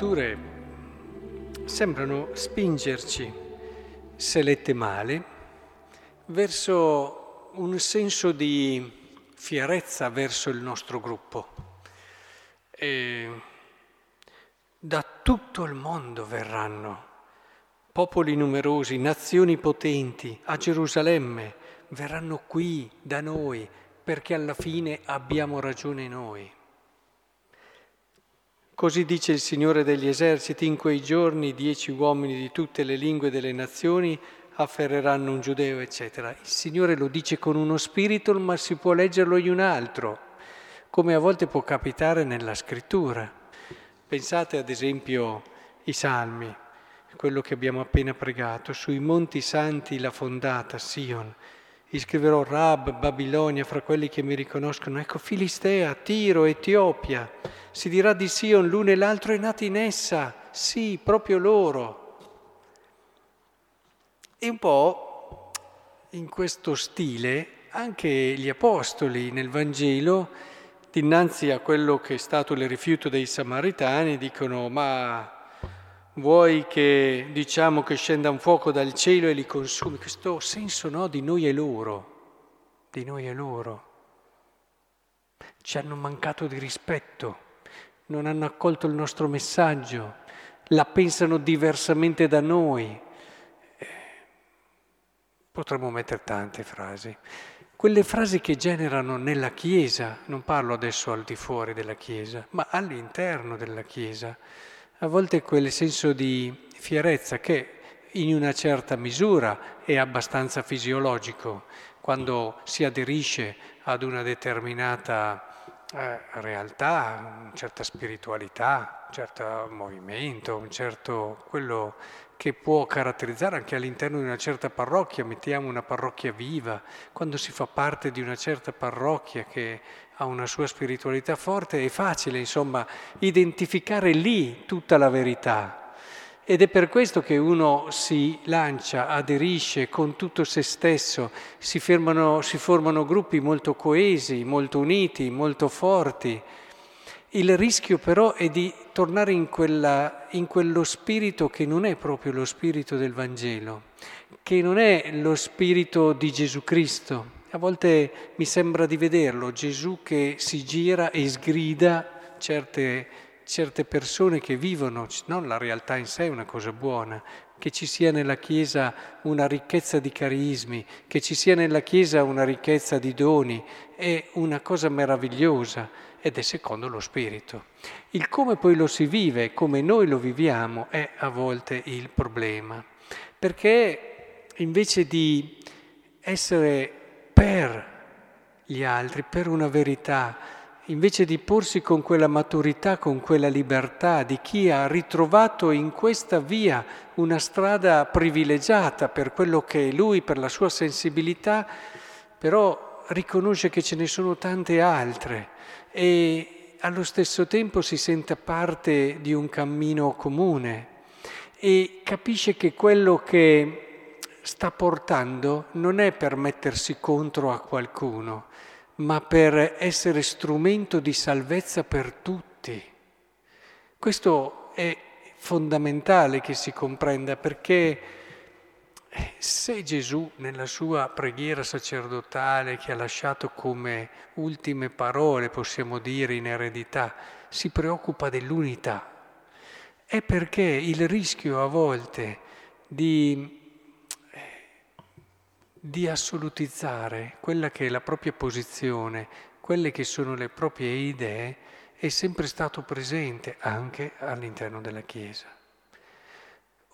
Le letture sembrano spingerci, se lette male, verso un senso di fierezza verso il nostro gruppo. E da tutto il mondo verranno popoli numerosi, nazioni potenti, a Gerusalemme, verranno qui da noi perché alla fine abbiamo ragione noi. Così dice il Signore degli eserciti, in quei giorni dieci uomini di tutte le lingue delle nazioni afferreranno un giudeo, eccetera. Il Signore lo dice con uno spirito, ma si può leggerlo in un altro, come a volte può capitare nella scrittura. Pensate ad esempio i salmi, quello che abbiamo appena pregato, sui monti santi la fondata, Sion. Iscriverò Rab, Babilonia, fra quelli che mi riconoscono. Ecco, Filistea, Tiro, Etiopia. Si dirà di Sion, l'uno e l'altro è nato in essa. Sì, proprio loro. E un po' in questo stile anche gli apostoli nel Vangelo, dinanzi a quello che è stato il rifiuto dei samaritani, dicono ma vuoi che diciamo che scenda un fuoco dal cielo e li consumi? Questo senso no, di noi e loro, di noi e loro. Ci hanno mancato di rispetto, non hanno accolto il nostro messaggio, la pensano diversamente da noi Potremmo mettere tante frasi. Quelle frasi che generano nella Chiesa, non parlo adesso al di fuori della Chiesa, ma all'interno della Chiesa, a volte quel senso di fierezza che in una certa misura è abbastanza fisiologico, quando si aderisce ad una determinata eh, realtà, una certa spiritualità, un certo movimento, un certo quello che può caratterizzare anche all'interno di una certa parrocchia, mettiamo una parrocchia viva, quando si fa parte di una certa parrocchia che ha una sua spiritualità forte, è facile insomma identificare lì tutta la verità. Ed è per questo che uno si lancia, aderisce con tutto se stesso, si, fermano, si formano gruppi molto coesi, molto uniti, molto forti il rischio però è di tornare in, quella, in, quello spirito che non è proprio lo spirito del Vangelo, che non è lo spirito di Gesù Cristo. A volte mi sembra di vederlo, Gesù che si gira e sgrida certe, certe persone che vivono, non la realtà in sé è una cosa buona, che ci sia nella Chiesa una ricchezza di carismi, che ci sia nella Chiesa una ricchezza di doni, è una cosa meravigliosa ed è secondo lo spirito. Il come poi lo si vive, come noi lo viviamo, è a volte il problema, perché invece di essere per gli altri, per una verità, invece di porsi con quella maturità, con quella libertà di chi ha ritrovato in questa via una strada privilegiata per quello che è lui, per la sua sensibilità, però riconosce che ce ne sono tante altre e allo stesso tempo si sente parte di un cammino comune e capisce che quello che sta portando non è per mettersi contro a qualcuno, ma per essere strumento di salvezza per tutti. Questo è fondamentale che si comprenda perché se Gesù nella sua preghiera sacerdotale che ha lasciato come ultime parole, possiamo dire, in eredità, si preoccupa dell'unità, è perché il rischio a volte di, di assolutizzare quella che è la propria posizione, quelle che sono le proprie idee, è sempre stato presente anche all'interno della Chiesa.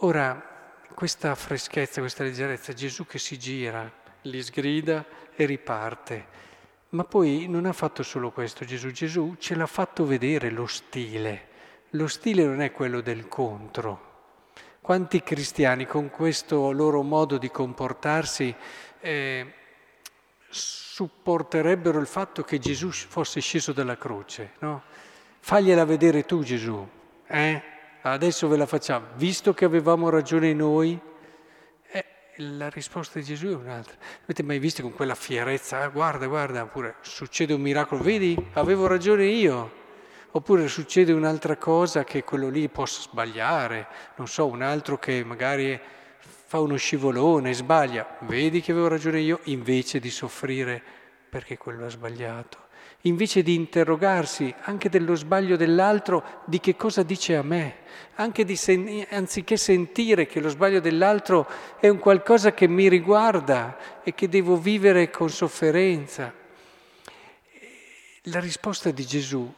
Ora, questa freschezza, questa leggerezza, Gesù che si gira, li sgrida e riparte. Ma poi non ha fatto solo questo Gesù, Gesù ce l'ha fatto vedere lo stile. Lo stile non è quello del contro. Quanti cristiani con questo loro modo di comportarsi eh, supporterebbero il fatto che Gesù fosse sceso dalla croce, no? Fagliela vedere tu Gesù, eh? adesso ve la facciamo, visto che avevamo ragione noi, eh, la risposta di Gesù è un'altra. Avete mai visto con quella fierezza, ah, guarda, guarda, oppure succede un miracolo, vedi, avevo ragione io, oppure succede un'altra cosa che quello lì possa sbagliare, non so, un altro che magari fa uno scivolone, sbaglia, vedi che avevo ragione io, invece di soffrire perché quello ha sbagliato, invece di interrogarsi anche dello sbaglio dell'altro, di che cosa dice a me, anche di sen- anziché sentire che lo sbaglio dell'altro è un qualcosa che mi riguarda e che devo vivere con sofferenza. La risposta di Gesù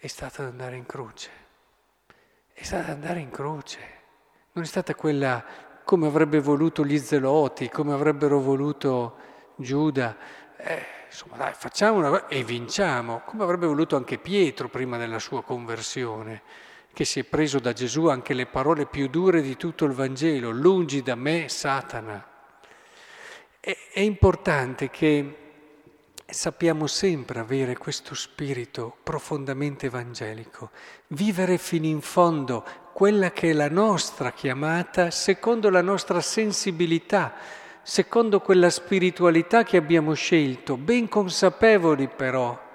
è stata andare in croce, è stata andare in croce, non è stata quella come avrebbe voluto gli zeloti, come avrebbero voluto Giuda. Eh, insomma, dai, facciamo una e vinciamo, come avrebbe voluto anche Pietro prima della sua conversione, che si è preso da Gesù anche le parole più dure di tutto il Vangelo, lungi da me Satana. È, è importante che sappiamo sempre avere questo spirito profondamente evangelico, vivere fino in fondo quella che è la nostra chiamata secondo la nostra sensibilità, secondo quella spiritualità che abbiamo scelto, ben consapevoli però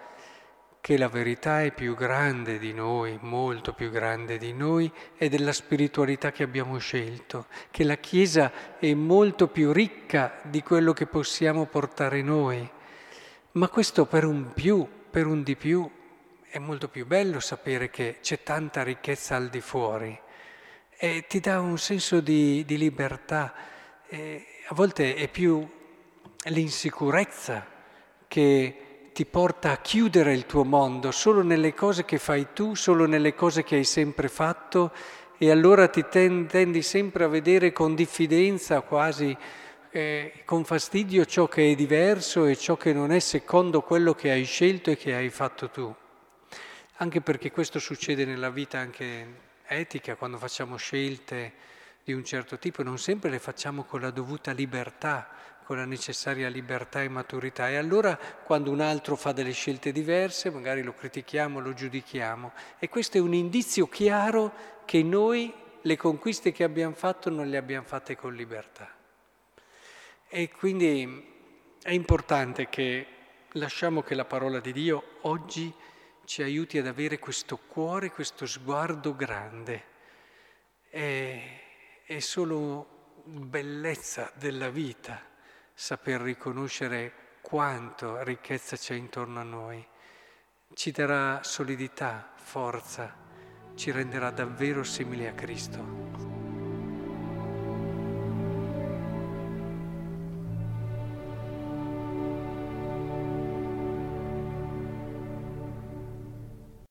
che la verità è più grande di noi, molto più grande di noi, e della spiritualità che abbiamo scelto, che la Chiesa è molto più ricca di quello che possiamo portare noi ma questo per un più, per un di più, è molto più bello sapere che c'è tanta ricchezza al di fuori e ti dà un senso di, di libertà. E a volte è più l'insicurezza che ti porta a chiudere il tuo mondo solo nelle cose che fai tu, solo nelle cose che hai sempre fatto e allora ti tendi sempre a vedere con diffidenza quasi eh, con fastidio ciò che è diverso e ciò che non è secondo quello che hai scelto e che hai fatto tu. Anche perché questo succede nella vita anche etica, quando facciamo scelte di un certo tipo, non sempre le facciamo con la dovuta libertà, con la necessaria libertà e maturità. E allora quando un altro fa delle scelte diverse, magari lo critichiamo, lo giudichiamo. E questo è un indizio chiaro che noi le conquiste che abbiamo fatto non le abbiamo fatte con libertà. E quindi è importante che lasciamo che la parola di Dio oggi ci aiuti ad avere questo cuore, questo sguardo grande. È, è solo bellezza della vita saper riconoscere quanto ricchezza c'è intorno a noi. Ci darà solidità, forza, ci renderà davvero simili a Cristo.